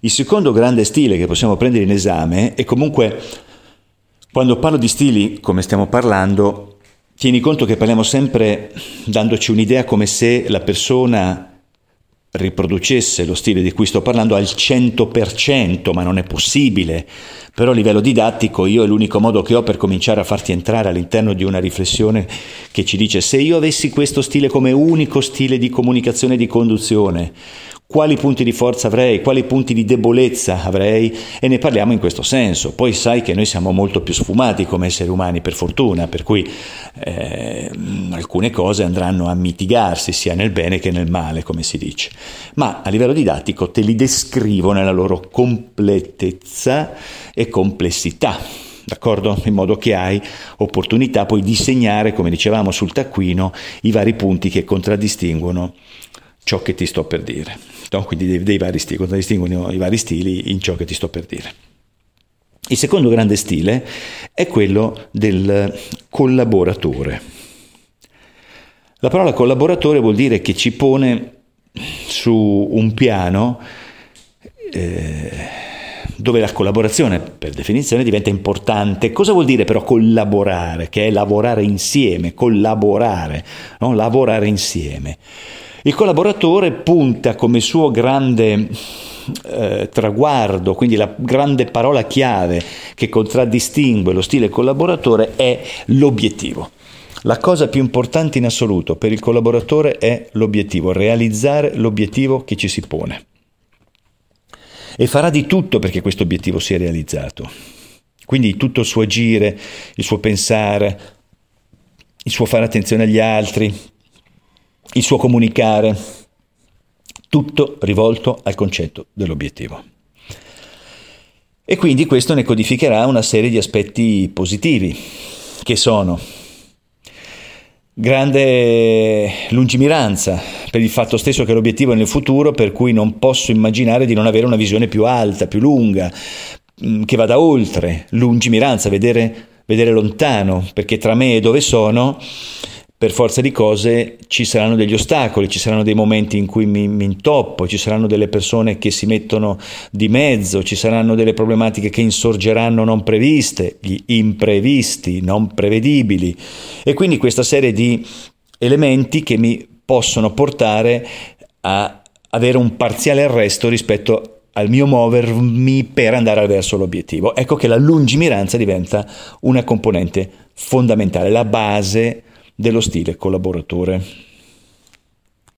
Il secondo grande stile che possiamo prendere in esame è comunque, quando parlo di stili, come stiamo parlando, tieni conto che parliamo sempre dandoci un'idea come se la persona riproducesse lo stile di cui sto parlando al 100%, ma non è possibile. Però a livello didattico io è l'unico modo che ho per cominciare a farti entrare all'interno di una riflessione che ci dice se io avessi questo stile come unico stile di comunicazione e di conduzione, quali punti di forza avrei, quali punti di debolezza avrei e ne parliamo in questo senso. Poi sai che noi siamo molto più sfumati come esseri umani, per fortuna, per cui eh, alcune cose andranno a mitigarsi sia nel bene che nel male, come si dice. Ma a livello didattico te li descrivo nella loro completezza e complessità. D'accordo? In modo che hai opportunità poi di segnare, come dicevamo sul taccuino, i vari punti che contraddistinguono ciò che ti sto per dire. No? Quindi dei, dei vari stili, contraddistinguono i vari stili in ciò che ti sto per dire. Il secondo grande stile è quello del collaboratore. La parola collaboratore vuol dire che ci pone su un piano eh, dove la collaborazione per definizione diventa importante. Cosa vuol dire però collaborare? Che è lavorare insieme, collaborare, no? lavorare insieme. Il collaboratore punta come suo grande eh, traguardo, quindi la grande parola chiave che contraddistingue lo stile collaboratore è l'obiettivo. La cosa più importante in assoluto per il collaboratore è l'obiettivo, realizzare l'obiettivo che ci si pone. E farà di tutto perché questo obiettivo sia realizzato. Quindi tutto il suo agire, il suo pensare, il suo fare attenzione agli altri, il suo comunicare, tutto rivolto al concetto dell'obiettivo. E quindi questo ne codificherà una serie di aspetti positivi, che sono grande lungimiranza per il fatto stesso che l'obiettivo è nel futuro, per cui non posso immaginare di non avere una visione più alta, più lunga, mm, che vada oltre, lungimiranza, vedere, vedere lontano, perché tra me e dove sono per forza di cose ci saranno degli ostacoli, ci saranno dei momenti in cui mi, mi, intoppo, ci saranno delle persone che si mettono di mezzo, ci saranno delle problematiche che insorgeranno non previste, gli imprevisti, non prevedibili e quindi questa serie di elementi che mi possono portare a avere un parziale arresto rispetto al mio muovermi per andare verso l'obiettivo. Ecco che la lungimiranza diventa una componente fondamentale, la base dello stile collaboratore.